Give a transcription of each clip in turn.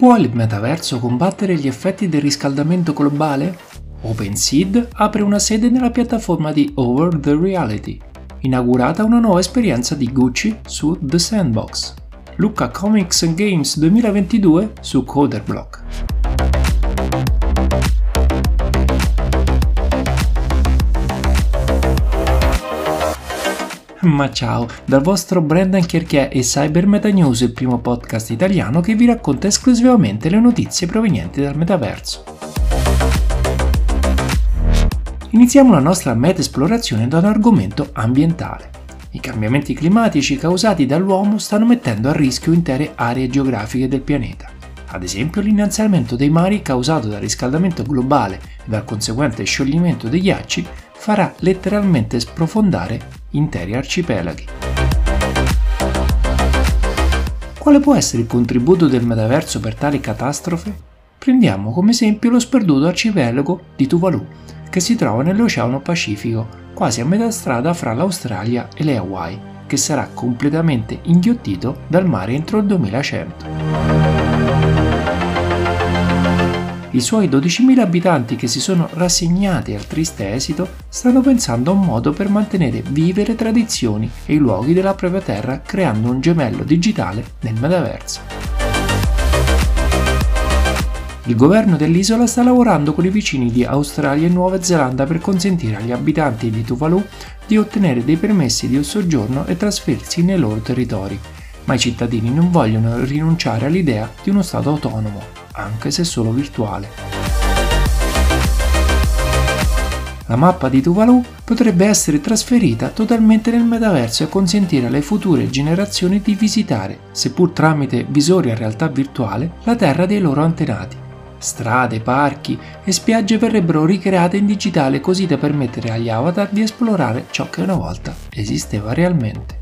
Può il metaverso combattere gli effetti del riscaldamento globale? OpenSeed apre una sede nella piattaforma di Over the Reality, inaugurata una nuova esperienza di Gucci su The Sandbox. Lucca Comics Games 2022 su Coderblock. Ma ciao, dal vostro Brendan Chierchier e Cyber Meta News, il primo podcast italiano che vi racconta esclusivamente le notizie provenienti dal metaverso. Iniziamo la nostra meta esplorazione da un argomento ambientale. I cambiamenti climatici causati dall'uomo stanno mettendo a rischio intere aree geografiche del pianeta. Ad esempio l'innalzamento dei mari causato dal riscaldamento globale e dal conseguente scioglimento dei ghiacci farà letteralmente sprofondare interi arcipelaghi. Quale può essere il contributo del metaverso per tali catastrofe? Prendiamo come esempio lo sperduto arcipelago di Tuvalu, che si trova nell'Oceano Pacifico, quasi a metà strada fra l'Australia e le Hawaii, che sarà completamente inghiottito dal mare entro il 2100. I suoi 12.000 abitanti che si sono rassegnati al triste esito stanno pensando a un modo per mantenere vive le tradizioni e i luoghi della propria terra creando un gemello digitale nel metaverso. Il governo dell'isola sta lavorando con i vicini di Australia e Nuova Zelanda per consentire agli abitanti di Tuvalu di ottenere dei permessi di soggiorno e trasferirsi nei loro territori, ma i cittadini non vogliono rinunciare all'idea di uno Stato autonomo anche se solo virtuale. La mappa di Tuvalu potrebbe essere trasferita totalmente nel metaverso e consentire alle future generazioni di visitare, seppur tramite visori a realtà virtuale, la terra dei loro antenati. Strade, parchi e spiagge verrebbero ricreate in digitale così da permettere agli avatar di esplorare ciò che una volta esisteva realmente.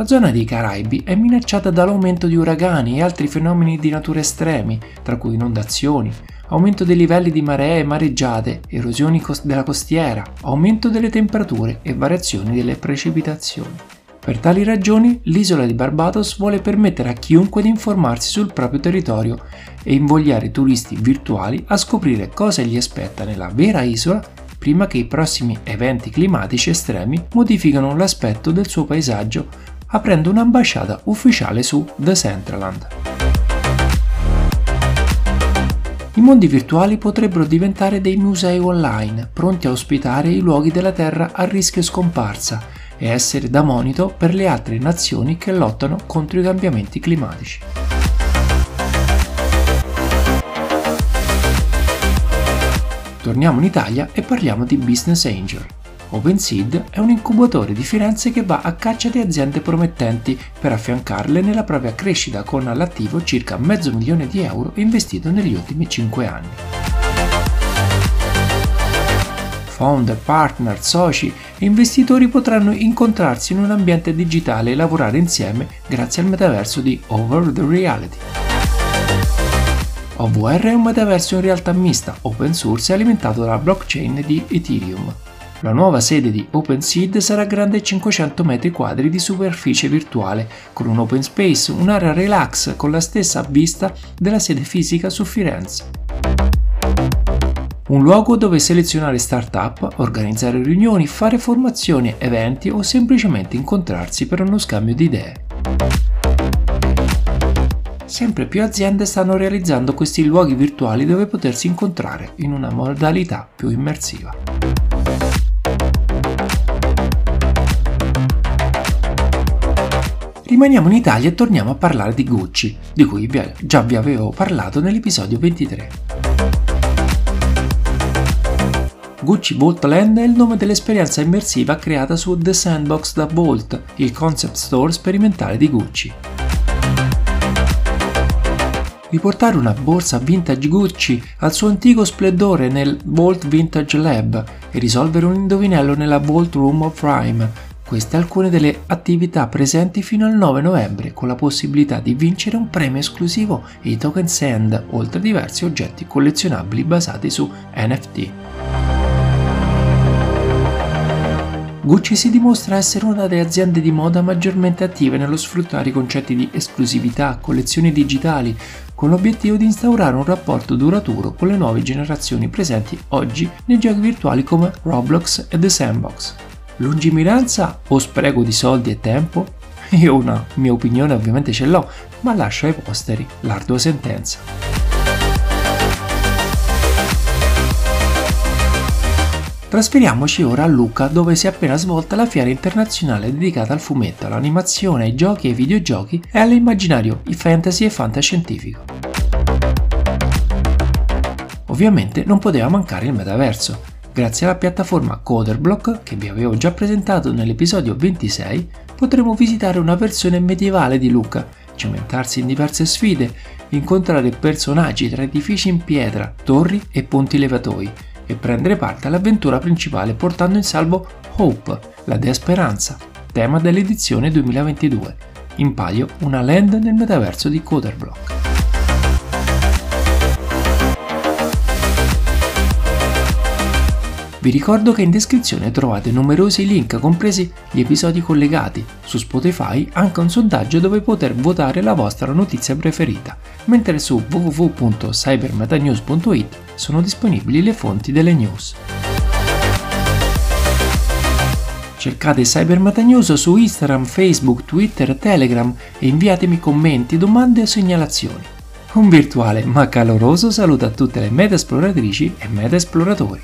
La zona dei Caraibi è minacciata dall'aumento di uragani e altri fenomeni di natura estremi, tra cui inondazioni, aumento dei livelli di maree e mareggiate, erosioni della costiera, aumento delle temperature e variazioni delle precipitazioni. Per tali ragioni, l'isola di Barbados vuole permettere a chiunque di informarsi sul proprio territorio e invogliare i turisti virtuali a scoprire cosa gli aspetta nella vera isola prima che i prossimi eventi climatici estremi modificano l'aspetto del suo paesaggio aprendo un'ambasciata ufficiale su The Centraland. I mondi virtuali potrebbero diventare dei musei online, pronti a ospitare i luoghi della Terra a rischio scomparsa e essere da monito per le altre nazioni che lottano contro i cambiamenti climatici. Torniamo in Italia e parliamo di Business Angel. OpenSeed è un incubatore di Firenze che va a caccia di aziende promettenti per affiancarle nella propria crescita con all'attivo circa mezzo milione di euro investito negli ultimi 5 anni. Founder, partner, soci e investitori potranno incontrarsi in un ambiente digitale e lavorare insieme grazie al metaverso di Over the Reality. OVR è un metaverso in realtà mista, open source e alimentato dalla blockchain di Ethereum. La nuova sede di OpenSeed sarà grande 500 m2 di superficie virtuale, con un open space, un'area relax con la stessa vista della sede fisica su Firenze. Un luogo dove selezionare start-up, organizzare riunioni, fare formazioni, eventi o semplicemente incontrarsi per uno scambio di idee. Sempre più aziende stanno realizzando questi luoghi virtuali dove potersi incontrare in una modalità più immersiva. Rimaniamo in Italia e torniamo a parlare di Gucci, di cui già vi avevo parlato nell'episodio 23. Gucci Vault Land è il nome dell'esperienza immersiva creata su The Sandbox da Vault, il concept store sperimentale di Gucci. Riportare una borsa vintage Gucci al suo antico splendore nel Vault Vintage Lab e risolvere un indovinello nella Vault Room of Rhyme queste alcune delle attività presenti fino al 9 novembre con la possibilità di vincere un premio esclusivo e i token send oltre a diversi oggetti collezionabili basati su NFT. Gucci si dimostra essere una delle aziende di moda maggiormente attive nello sfruttare i concetti di esclusività, collezioni digitali, con l'obiettivo di instaurare un rapporto duraturo con le nuove generazioni presenti oggi nei giochi virtuali come Roblox e The Sandbox. Lungimiranza o spreco di soldi e tempo? Io una mia opinione ovviamente ce l'ho, ma lascio ai posteri l'ardua sentenza. Trasferiamoci ora a Lucca dove si è appena svolta la fiera internazionale dedicata al fumetto, all'animazione, ai giochi, ai videogiochi e all'immaginario, i fantasy e fantascientifico. Ovviamente non poteva mancare il metaverso. Grazie alla piattaforma Coderblock, che vi avevo già presentato nell'episodio 26, potremo visitare una versione medievale di Lucca, cimentarsi in diverse sfide, incontrare personaggi tra edifici in pietra, torri e ponti levatoi, e prendere parte all'avventura principale portando in salvo Hope, la dea speranza, tema dell'edizione 2022. In palio una land nel metaverso di Coderblock. Vi ricordo che in descrizione trovate numerosi link compresi gli episodi collegati, su Spotify anche un sondaggio dove poter votare la vostra notizia preferita, mentre su www.cybermetanews.it sono disponibili le fonti delle news. Cercate News su Instagram, Facebook, Twitter, Telegram e inviatemi commenti, domande o segnalazioni. Un virtuale ma caloroso saluto a tutte le meta esploratrici e meta esploratori.